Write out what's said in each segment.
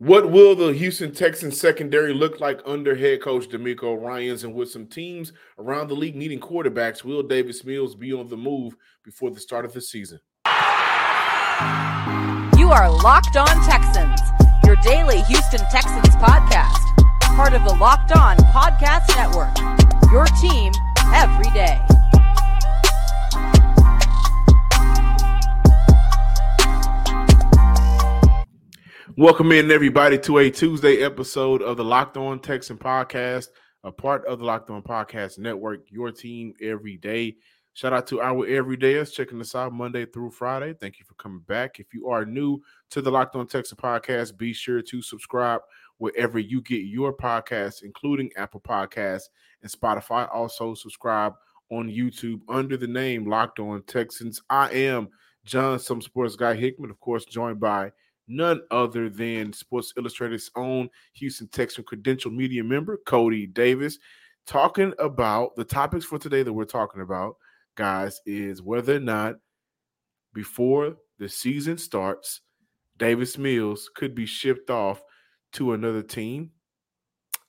What will the Houston Texans secondary look like under head coach DeMeco Ryans and with some teams around the league needing quarterbacks? Will Davis Mills be on the move before the start of the season? You are Locked On Texans, your daily Houston Texans podcast, part of the Locked On Podcast Network. Your team every day. Welcome in, everybody, to a Tuesday episode of the Locked On Texan podcast, a part of the Locked On Podcast Network, your team every day. Shout out to our everydayers checking us out Monday through Friday. Thank you for coming back. If you are new to the Locked On Texan podcast, be sure to subscribe wherever you get your podcasts, including Apple Podcasts and Spotify. Also, subscribe on YouTube under the name Locked On Texans. I am John, some sports guy Hickman, of course, joined by none other than Sports Illustrated's own Houston Texan credential media member, Coty Davis, talking about the topics for today that we're talking about, guys, is whether or not before the season starts, Davis Mills could be shipped off to another team.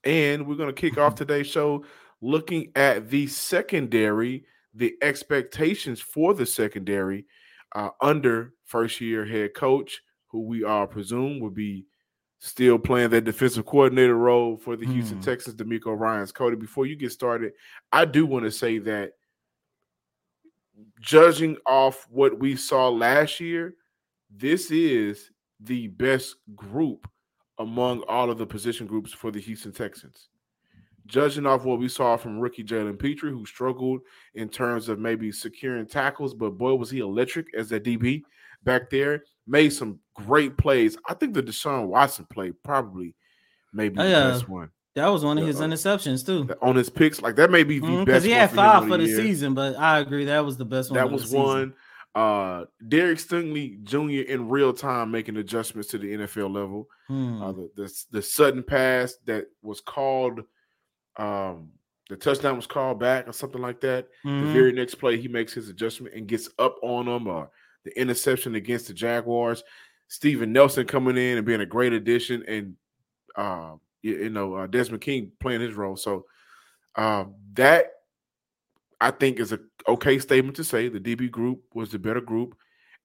And we're going to kick off today's show looking at the secondary, the expectations for the secondary uh, under first year head coach who we all presume will be still playing that defensive coordinator role for the Houston Hmm. Texans, DeMeco Ryans. Coty, before you get started, I do want to say that judging off what we saw last year, this is the best group among all of the position groups for the Houston Texans. Judging off what we saw from rookie Jalen Pitre, who struggled in terms of maybe securing tackles, but boy, was he electric as a DB back there. Made some great plays. I think the Deshaun Watson play probably maybe Oh, the best one That was one of Yeah, his uh, interceptions too. on his picks. Like that may be the Because best. Mm-hmm, he had five for the year. season, but I agree that was the best one. That was one. Uh, Derek Stingley Jr. in real time making adjustments to the NFL level. Hmm. Uh, the, the the sudden pass that was called, um, the touchdown was called back or something like that. The Mhm. very next play, he makes his adjustment and gets up on them. Or the interception against the Jaguars. Steven Nelson coming in and being a great addition, and uh, you, you know uh, Desmond King playing his role. So um, that I think is a okay statement to say. The DB group was the better group,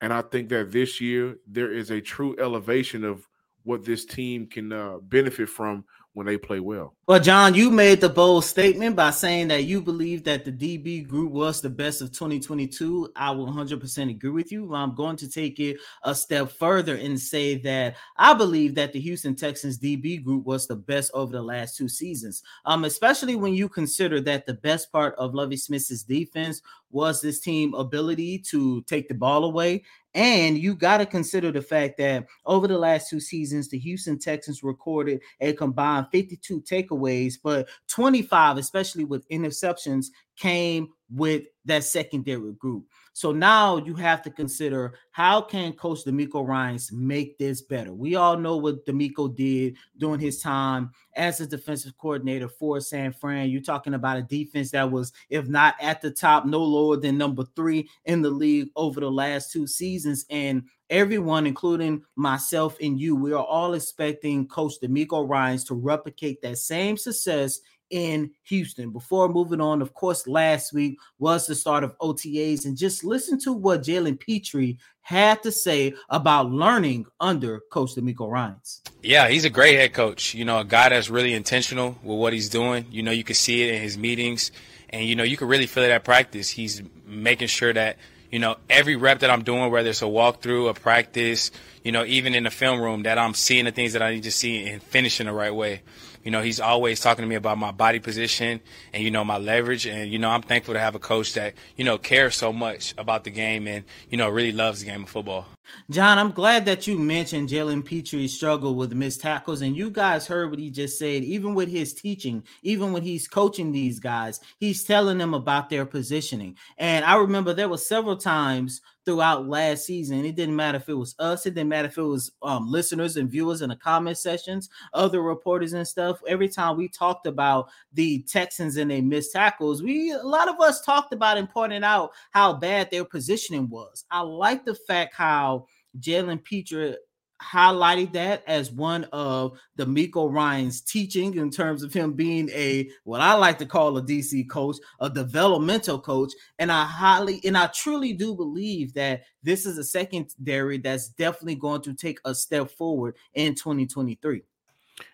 and I think that this year there is a true elevation of what this team can uh, benefit from when they play well. Well, John, you made the bold statement by saying that you believe that the DB group was the best of 2022. I will 100% agree with you. I'm going to take it a step further and say that I believe that the Houston Texans DB group was the best over the last two seasons. Um, especially when you consider that the best part of Lovie Smith's defense was this team ability to take the ball away and you got to consider the fact that over the last two seasons, the Houston Texans recorded a combined 52 takeaways, but 25, especially with interceptions, came with that secondary group. So now you have to consider how can Coach DeMeco Ryans make this better? We all know what DeMeco did during his time as a defensive coordinator for San Fran. You're talking about a defense that was, if not at the top, no lower than number three in the league over the last two seasons. And everyone, including myself and you, we are all expecting Coach DeMeco Ryans to replicate that same success in Houston. Before moving on, of course, last week was the start of OTAs, and just listen to what Jalen Pitre had to say about learning under Coach DeMeco Ryans. Yeah, he's a great head coach. You know, a guy that's really intentional with what he's doing. You know, you can see it in his meetings, and you know, you can really feel it at practice. He's making sure that you know every rep that I'm doing, whether it's a walkthrough, a practice, you know, even in the film room, that I'm seeing the things that I need to see and finishing the right way. You know, he's always talking to me about my body position and you know my leverage, and you know, I'm thankful to have a coach that you know cares so much about the game and you know really loves the game of football. John, I'm glad that you mentioned Jalen Pitre's struggle with missed tackles, and you guys heard what he just said. Even with his teaching, even when he's coaching these guys, he's telling them about their positioning. And I remember there were several times throughout last season. It didn't matter if it was us, it didn't matter if it was um, listeners and viewers in the comment sessions, other reporters and stuff. Every time we talked about the Texans and they missed tackles, we a lot of us talked about and pointed out how bad their positioning was. I like the fact how Jalen Pitre highlighted that as one of the DeMeco Ryan's teaching in terms of him being a what I like to call a DC coach, a developmental coach. And I highly and I truly do believe that this is a secondary that's definitely going to take a step forward in 2023.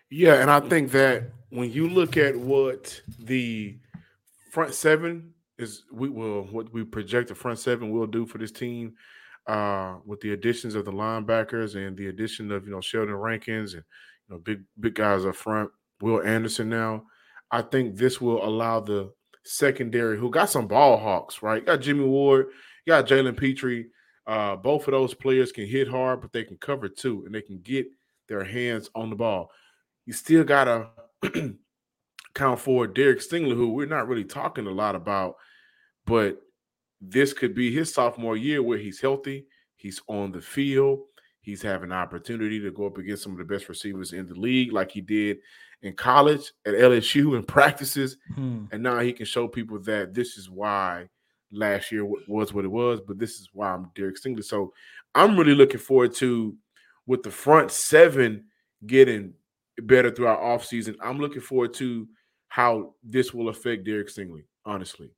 Yeah, and I think that when you look at what the front seven is, we will what we project the front seven will do for this team uh, with the additions of the linebackers and the addition of you know Sheldon Rankins and you know big big guys up front, Will Anderson now. I think this will allow the secondary who got some ball hawks, right? You got Jimmy Ward, you got Jalen Pitre. Uh, both of those players can hit hard, but they can cover too, and they can get their hands on the ball. You still gotta count for Derek Stingley, who we're not really talking a lot about, but this could be his sophomore year where he's healthy, he's on the field, he's having an opportunity to go up against some of the best receivers in the league, like he did in college at LSU in practices. Hmm. And now he can show people that this is why last year was what it was, but this is why I'm Derek Stingley. So I'm really looking forward to with the front seven getting better throughout offseason. I'm looking forward to how this will affect Derek Stingley, honestly.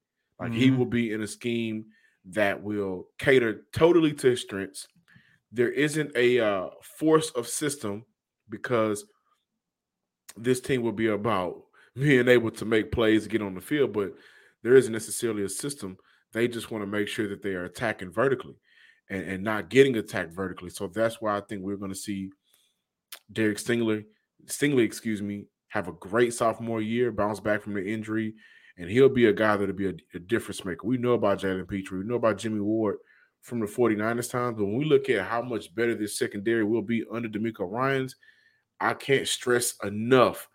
Like mm-hmm. he will be in a scheme that will cater totally to his strengths. There isn't a uh, force of system because this team will be about being able to make plays, get on the field, but there isn't necessarily a system. They just want to make sure that they are attacking vertically and, and not getting attacked vertically. So that's why I think we're going to see Derek Stingley, Stingley, excuse me, have a great sophomore year, bounce back from the injury, and he'll be a guy that'll be a, a difference maker. We know about Jalen Pitre, we know about Jimmy Ward from the 49ers times, but when we look at how much better this secondary will be under DeMeco Ryans, I can't stress enough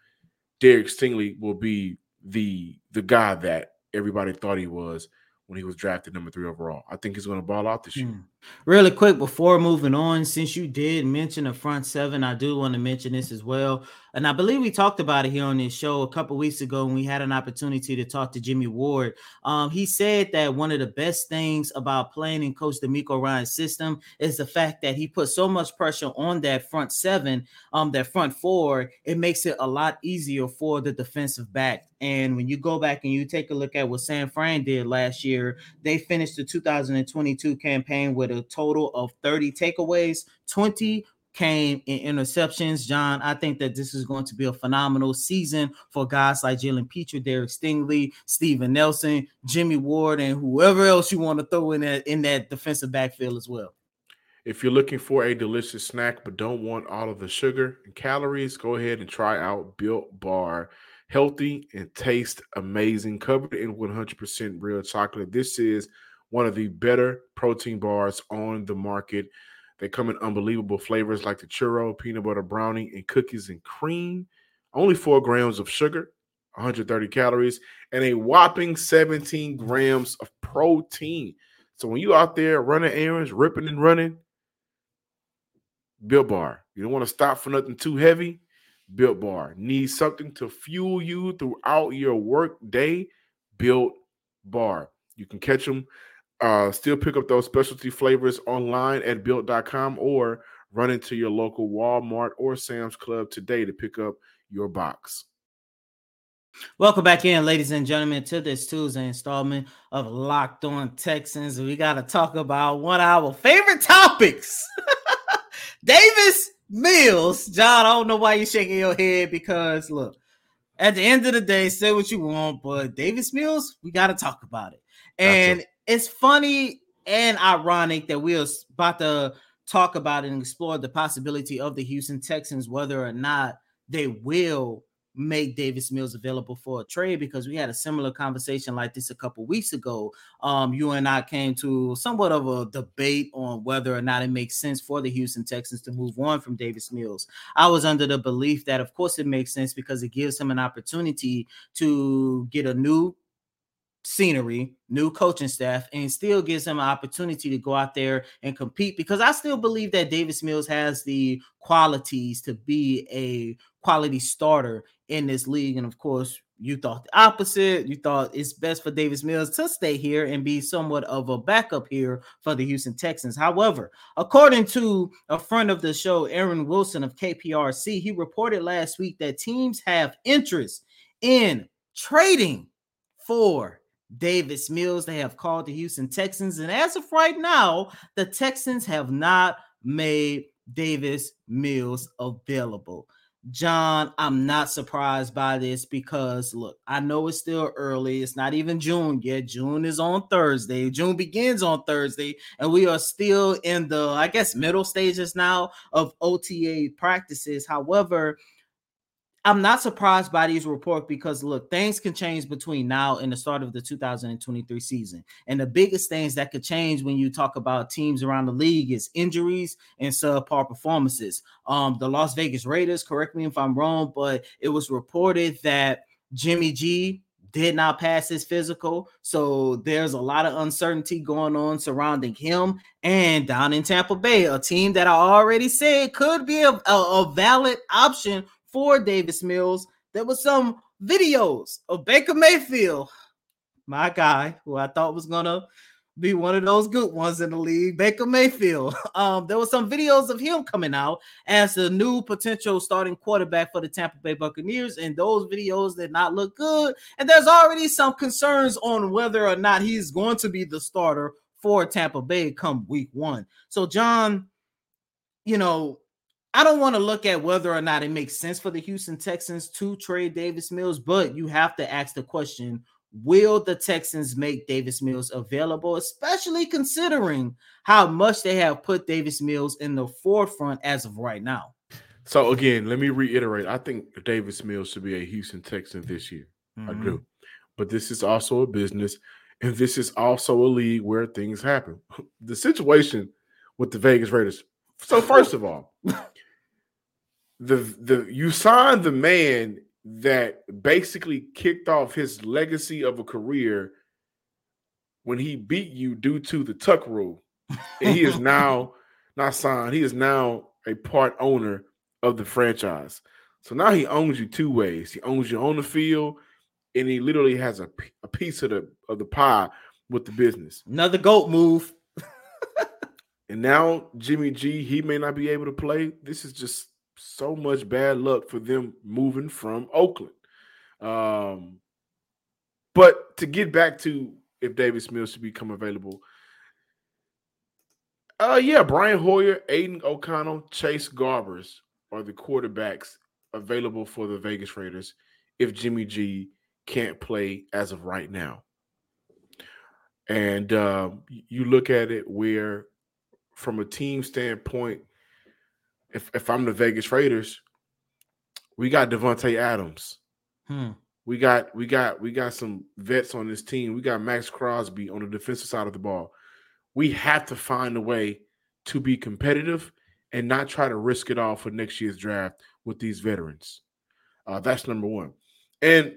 Derek Stingley will be the the guy that everybody thought he was when he was drafted number three overall. I think he's going to ball out this year. Mm. Really quick before moving on, since you did mention the front seven, I do want to mention this as well. And I believe we talked about it here on this show a couple weeks ago when we had an opportunity to talk to Jimmy Ward. Um, he said that one of the best things about playing in Coach DeMeco Ryan's system is the fact that he put so much pressure on that front seven, um, that front four, it makes it a lot easier for the defensive back. And when you go back and you take a look at what San Fran did last year, they finished the 2022 campaign with a total of 30 takeaways, 20 came in interceptions. John, I think that this is going to be a phenomenal season for guys like Jalen Pitre, Derek Stingley, Steven Nelson, Jimmy Ward, and whoever else you want to throw in that in that defensive backfield as well. If you're looking for a delicious snack but don't want all of the sugar and calories, go ahead and try out Built Bar. Healthy and taste amazing, covered in 100% real chocolate. This is one of the better protein bars on the market. They come in unbelievable flavors like the churro, peanut butter brownie, and cookies and cream. Only four grams of sugar, 130 calories, and a whopping 17 grams of protein. So when you out there running errands, ripping and running, Built Bar. You don't want to stop for nothing too heavy. Built Bar. Need something to fuel you throughout your work day? Built Bar. You can catch them uh, still pick up those specialty flavors online at built.com or run into your local Walmart or Sam's Club today to pick up your box. Welcome back in, ladies and gentlemen, to this Tuesday installment of Locked On Texans. We got to talk about one of our favorite topics Davis Mills. John, I don't know why you're shaking your head because look, at the end of the day, say what you want, but Davis Mills, we got to talk about it. And it's funny and ironic that we're about to talk about and explore the possibility of the Houston Texans, whether or not they will make Davis Mills available for a trade because we had a similar conversation like this a couple weeks ago. Um, you and I came to somewhat of a debate on whether or not it makes sense for the Houston Texans to move on from Davis Mills. I was under the belief that, of course, it makes sense because it gives him an opportunity to get a new scenery, new coaching staff, and still gives him an opportunity to go out there and compete because I still believe that Davis Mills has the qualities to be a quality starter in this league. And of course, you thought the opposite. You thought it's best for Davis Mills to stay here and be somewhat of a backup here for the Houston Texans. However, according to a friend of the show, Aaron Wilson of KPRC, he reported last week that teams have interest in trading for Davis Mills. They have called the Houston Texans, and as of right now, the Texans have not made Davis Mills available. John, I'm not surprised by this because look, I know it's still early. It's not even June yet. June is on Thursday. June begins on Thursday, and we are still in the, I guess, middle stages now of OTA practices. However, I'm not surprised by these reports because look, things can change between now and the start of the 2023 season. And the biggest things that could change when you talk about teams around the league is injuries and subpar performances. Um, the Las Vegas Raiders, correct me if I'm wrong, but it was reported that Jimmy G did not pass his physical. So there's a lot of uncertainty going on surrounding him and down in Tampa Bay, a team that I already said could be a, a, a valid option for Davis Mills, there was some videos of Baker Mayfield, my guy, who I thought was gonna be one of those good ones in the league, Baker Mayfield. Um, there were some videos of him coming out as the new potential starting quarterback for the Tampa Bay Buccaneers, and those videos did not look good. And there's already some concerns on whether or not he's going to be the starter for Tampa Bay come week one. So, John, you know, I don't want to look at whether or not it makes sense for the Houston Texans to trade Davis Mills, but you have to ask the question Will the Texans make Davis Mills available, especially considering how much they have put Davis Mills in the forefront as of right now? So, again, let me reiterate I think Davis Mills should be a Houston Texan this year. Mm-hmm. I do. But this is also a business, and this is also a league where things happen. The situation with the Vegas Raiders. So, first of all, the the you signed the man that basically kicked off his legacy of a career when he beat you due to the tuck rule. And he is now not signed, he is now a part owner of the franchise. So now he owns you two ways. He owns you on the field, and he literally has a, a piece of the of the pie with the business. Another goat move. and now Jimmy G, he may not be able to play. This is just so much bad luck for them moving from Oakland. Um, but to get back to if Davis Mills should become available, uh, yeah, Brian Hoyer, Aidan O'Connell, Chase Garbers are the quarterbacks available for the Vegas Raiders if Jimmy G can't play as of right now. And uh, you look at it where, from a team standpoint, if if I'm the Vegas Raiders, we got Davante Adams. Hmm. We got we got we got some vets on this team. We got Maxx Crosby on the defensive side of the ball. We have to find a way to be competitive and not try to risk it all for next year's draft with these veterans. Uh, that's number one. And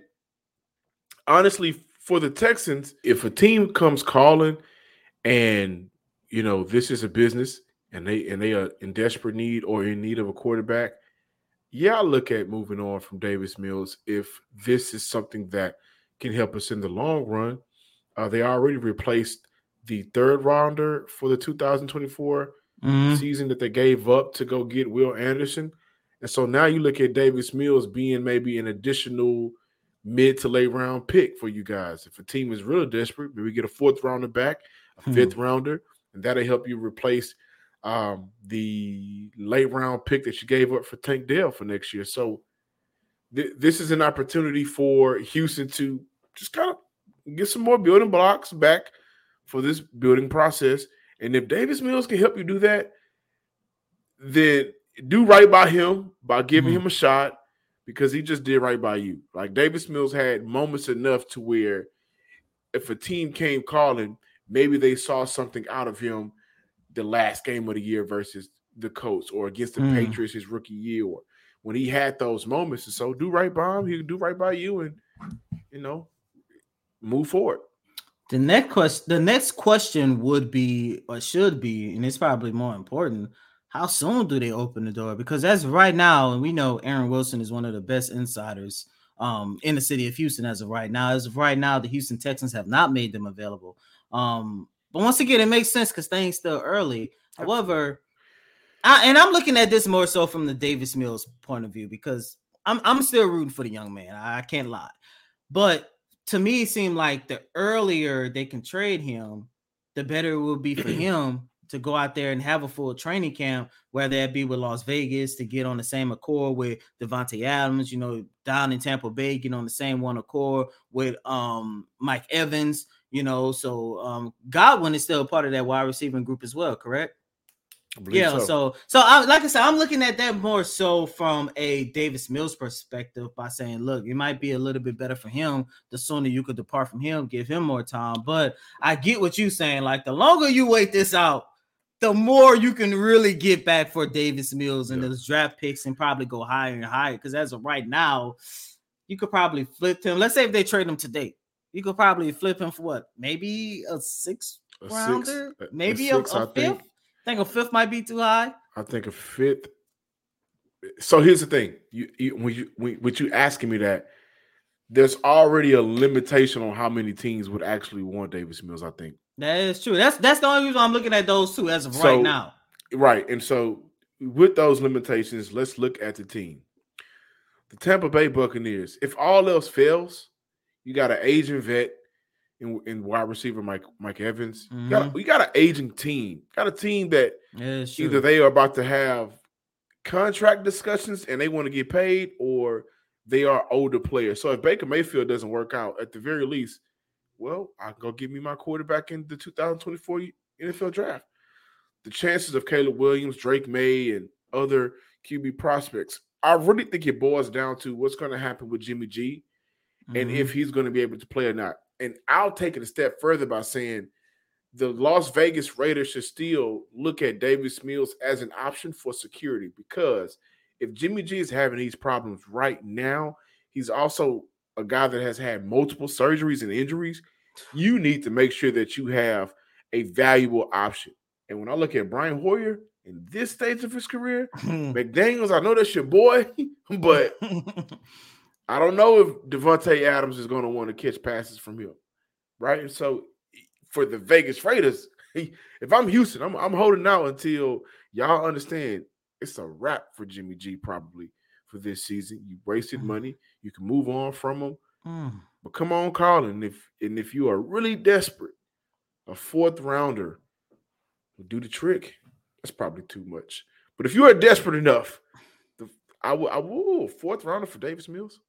honestly, for the Texans, if a team comes calling and you know this is a business and they and they are in desperate need or in need of a quarterback, yeah, I look at moving on from Davis Mills if this is something that can help us in the long run. Uh, they already replaced the third rounder for the 2024 mm-hmm. season that they gave up to go get Will Anderson. And so now you look at Davis Mills being maybe an additional mid to late round pick for you guys. If a team is really desperate, maybe get a fourth rounder back, a hmm. fifth rounder, and that'll help you replace um, the late round pick that you gave up for Tank Dell for next year. So th- this is an opportunity for Houston to just kind of get some more building blocks back for this building process. And if Davis Mills can help you do that, then do right by him by giving mm-hmm. him a shot because he just did right by you. Like Davis Mills had moments enough to where if a team came calling, maybe they saw something out of him the last game of the year versus the Colts or against the mm. Patriots his rookie year or when he had those moments. And so do right by him, he can do right by you and you know move forward. The next question the next question would be or should be, and it's probably more important. How soon do they open the door? Because as right now, and we know Aaron Wilson is one of the best insiders um, in the city of Houston as of right now. As of right now, the Houston Texans have not made them available. Um, but once again, it makes sense because things still early. However, I, and I'm looking at this more so from the Davis Mills point of view because I'm I'm still rooting for the young man. I can't lie, but to me, it seemed like the earlier they can trade him, the better it will be for him to go out there and have a full training camp, whether that be with Las Vegas to get on the same accord with Davante Adams, you know, down in Tampa Bay, get on the same one accord with um Mike Evans, you know. So um Godwin is still a part of that wide receiving group as well, correct? Yeah, so. so so, I, like I said, I'm looking at that more so from a Davis Mills perspective by saying, look, it might be a little bit better for him. The sooner you could depart from him, give him more time. But I get what you're saying. Like the longer you wait this out, the more you can really get back for Davis Mills and yeah. those draft picks and probably go higher and higher. Because as of right now, you could probably flip him. Let's say if they trade him today, you could probably flip him for what? Maybe a six a rounder, six, maybe a, six, a, a fifth. Think, I think a fifth might be too high. I think a fifth. So here's the thing: you, you when you when, with you asking me that, there's already a limitation on how many teams would actually want Davis Mills. I think that is true. That's that's the only reason I'm looking at those two as of so, right now. Right. And so with those limitations, let's look at the team. The Tampa Bay Buccaneers. If all else fails, you got an aging vet in, in wide receiver Mike Mike Evans. Mm-hmm. You, got, you got an aging team. Got a team that yeah, either they are about to have contract discussions and they want to get paid, or they are older players. So if Baker Mayfield doesn't work out, at the very least, well, I'll go give me my quarterback in the 2024 NFL draft. The chances of Caleb Williams, Drake Maye, and other QB prospects, I really think it boils down to what's going to happen with Jimmy G mm-hmm. and if mm-hmm. he's going to be able to play or not. And I'll take it a step further by saying the Las Vegas Raiders should still look at Davis Mills as an option for security because if Jimmy G is having these problems right now, he's also a guy that has had multiple surgeries and injuries, you need to make sure that you have a valuable option. And when I look at Brian Hoyer in this stage of his career, McDaniels, I know that's your boy, but I don't know if Davante Adams is going to want to catch passes from him, right? And so for the Vegas Raiders, if I'm Houston, I'm, I'm holding out until y'all understand it's a wrap for Jimmy G probably for this season. You wasted mm. money. You can move on from him. Mm. But come on, Colin. If and if you are really desperate, a fourth rounder will do the trick. That's probably too much. But if you are desperate enough, the, I will. I will fourth rounder for Davis Mills.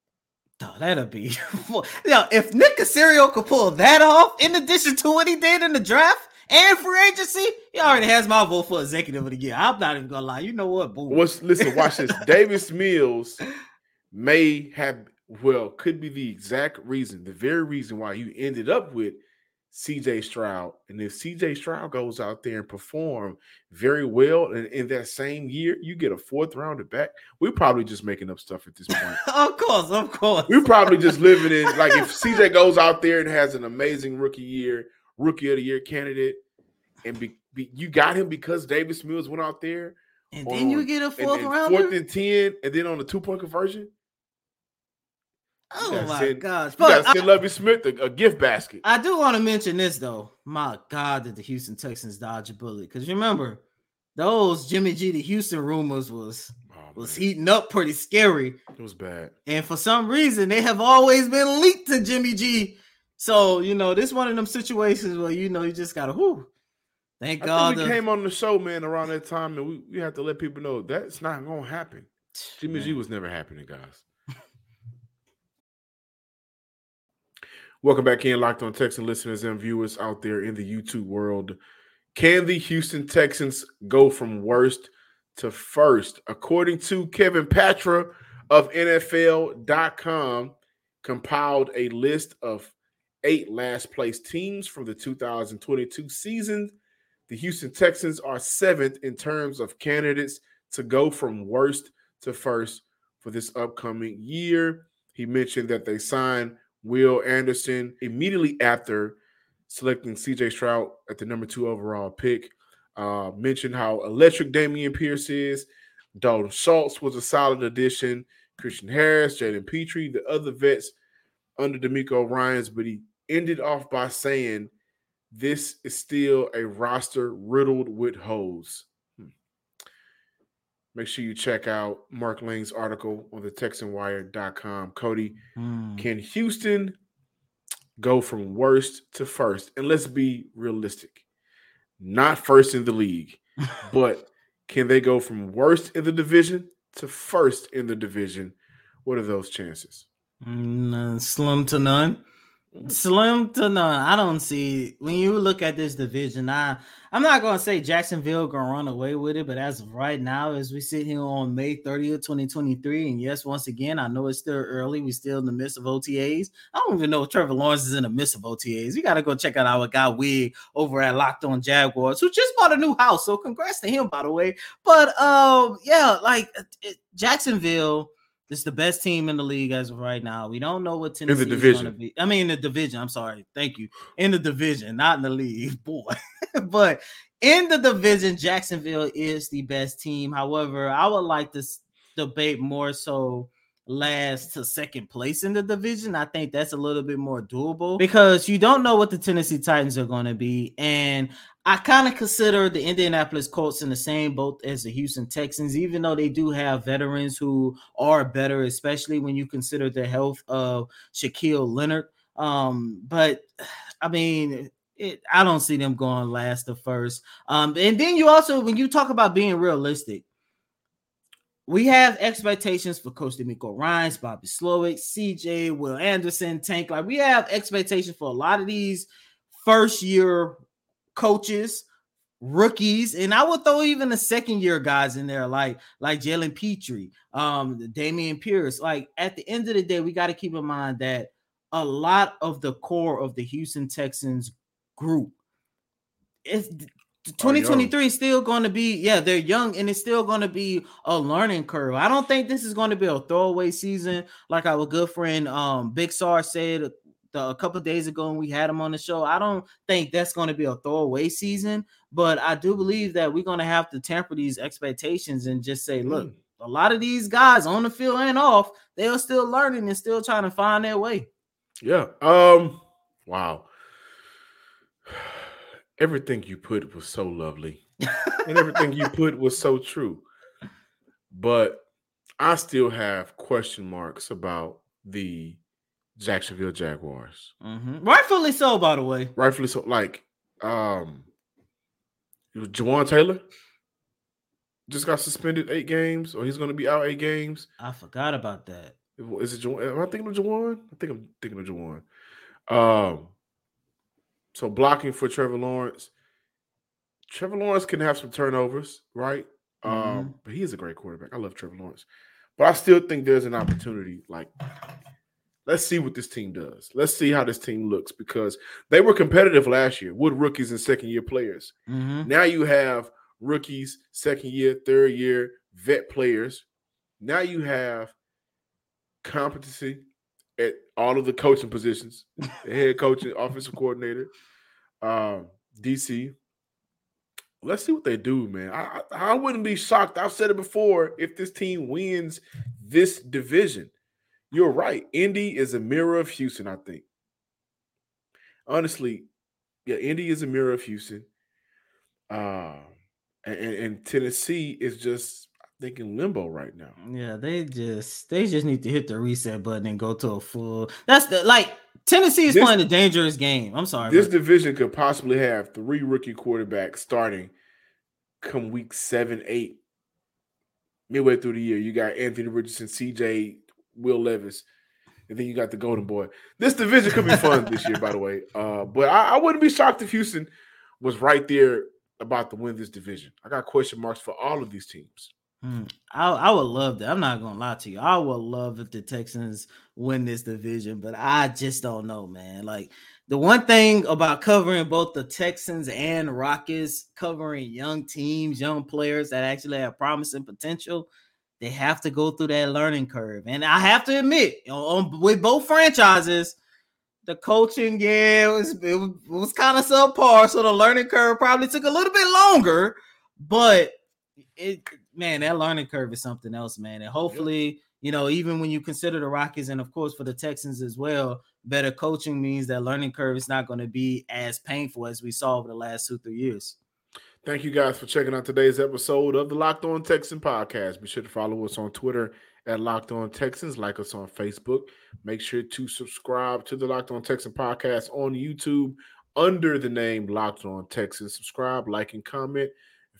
Oh, that'll be. yeah, if Nick Caserio could pull that off, in addition to what he did in the draft and free agency, he already has my vote for executive of the year. I'm not even gonna lie. You know what? Boom. What's listen? Watch this. Davis Mills may have well, could be the exact reason, the very reason why you ended up with CJ Stroud. And if CJ Stroud goes out there and perform very well, and in that same year, you get a fourth rounder back, we're probably just making up stuff at this point. of course, of course. We're probably just living in like if CJ goes out there and has an amazing rookie year, rookie of the year candidate, and be, be, you got him because Davis Mills went out there. And on, then you get a fourth and, and rounder. Fourth and 10, and then on the two point conversion Oh my send, gosh! You got to send Lovie Smith a, a, gift basket. I do want to mention this though. My God, did the Houston Texans dodge a bullet? Because remember, those Jimmy G the Houston rumors was oh, was heating up pretty scary. It was bad, and for some reason they have always been leaked to Jimmy G. So you know, this one of them situations where you know you just gotta whoo. Thank I God we the, came on the show, man, around that time, and we, we have to let people know that's not gonna happen. Jimmy man. G was never happening, guys. Welcome back in, Locked on Texan listeners and viewers out there in the YouTube world. Can the Houston Texans go from worst to first? According to Kevin Patra of NFL.com, compiled a list of eight last place teams from the 2022 season. The Houston Texans are seventh in terms of candidates to go from worst to first for this upcoming year. He mentioned that they signed Will Anderson immediately after selecting CJ Stroud at the number two overall pick. Uh, mentioned how electric Dameon Pierce is. Dalton Schultz was a solid addition. Christian Harris, Jaden Pitre, the other vets under DeMeco Ryans, but he ended off by saying this is still a roster riddled with holes. Make sure you check out Mark Lang's article on the TexanWire.com. Coty, Hmm. can Houston go from worst to first? And let's be realistic. Not first in the league, but can they go from worst in the division to first in the division? What are those chances? Mm, uh, slim to none. Slim to none. I don't see when you look at this division. I I'm not gonna say Jacksonville gonna run away with it, but as of right now, as we sit here on May 30th, 2023, and yes, once again, I know it's still early. We're still in the midst of OTAs. I don't even know if Trevor Lawrence is in the midst of OTAs. You gotta go check out our guy Wig over at Locked On Jaguars, who just bought a new house. So congrats to him, by the way. But um, yeah, like it, Jacksonville is the best team in the league as of right now. We don't know what Tennessee is going to division. be. I mean, in the division. I'm sorry. Thank you. In the division, not in the league, boy. but in the division, Jacksonville is the best team. However, I would like to debate more so last to second place in the division. I think that's a little bit more doable because you don't know what the Tennessee Titans are going to be. And I kind of consider the Indianapolis Colts in the same boat as the Houston Texans, even though they do have veterans who are better, especially when you consider the health of Shaquille Leonard. Um, but I mean, it, I don't see them going last to first. Um, and then you also, when you talk about being realistic, we have expectations for Coach DeMeco Ryan's, Bobby Slowik, CJ, Will Anderson, Tank. Like we have expectations for a lot of these first year coaches, rookies, and I would throw even the second year guys in there, like like Jalen Pitre, um, Dameon Pierce. Like at the end of the day, we got to keep in mind that a lot of the core of the Houston Texans group is 2023 is still going to be yeah they're young and it's still going to be a learning curve i don't think this is going to be a throwaway season like our good friend um big sar said the, a couple of days ago when we had him on the show i don't think that's going to be a throwaway season but i do believe that we're going to have to temper these expectations and just say look Mm. a lot of these guys on the field and off they are still learning and still trying to find their way Yeah. Um. Wow. Everything you put was so lovely, and everything you put was so true. But I still have question marks about the Jacksonville Jaguars. Mhm. rightfully so by the way Rightfully so. Like, um, Jawan Taylor just got suspended eight games, or he's going to be out eight games. i forgot about that Is it Jawan? Am I thinking of Jawan? I think I'm thinking of Jawan. Um, so blocking for Trevor Lawrence. Trevor Lawrence can have some turnovers, right? Um, but he is a great quarterback. I love Trevor Lawrence, but I still think there's an opportunity. Like, let's see what this team does. Let's see how this team looks because they were competitive last year with rookies and second year players. Mhm. Now you have rookies, second year, third year, vet players. Now you have competency at all of the coaching positions, the head coach and offensive coordinator, um, DC. Let's see what they do, man. I, I wouldn't be shocked. I've said it before. If this team wins this division, you're right. Indy is a mirror of Houston. I think. Honestly, yeah, Indy is a mirror of Houston. Uh, and, and, Tennessee is just, think, in limbo right now. Yeah, they just they just need to hit the reset button and go to a full. That's the like Tennessee is This- playing a dangerous game. I'm sorry. This division could possibly have three rookie quarterbacks starting come week seven, eight, midway through the year. You got Anthony Richardson, CJ, Will Levis, and then you got the Golden Boy. This division could be fun this year, by the way. Uh, but I, I wouldn't be shocked if Houston was right there about to win this division. I got question marks for all of these teams. Hmm. I, I would love that. I'm not gonna lie to you. I would love if the Texans win this division, but I just don't know, man. Like the one thing about covering both the Texans and Rockets, covering young teams, young players that actually have promise and potential, they have to go through that learning curve. And I have to admit, on, with both franchises, the coaching, yeah, it was it was, was kind of subpar. So the learning curve probably took a little bit longer, but it man, that learning curve is something else, man. And hopefully, you know, even when you consider the Rockets and of course for the Texans as well, better coaching means that learning curve is not going to be as painful as we saw over the last two, three years. Thank you guys for checking out today's episode of the Locked On Texan podcast. Be sure to follow us on Twitter at Locked On Texans, like us on Facebook. Make sure to subscribe to the Locked On Texan podcast on YouTube under the name Locked On Texans. Subscribe, like, and comment.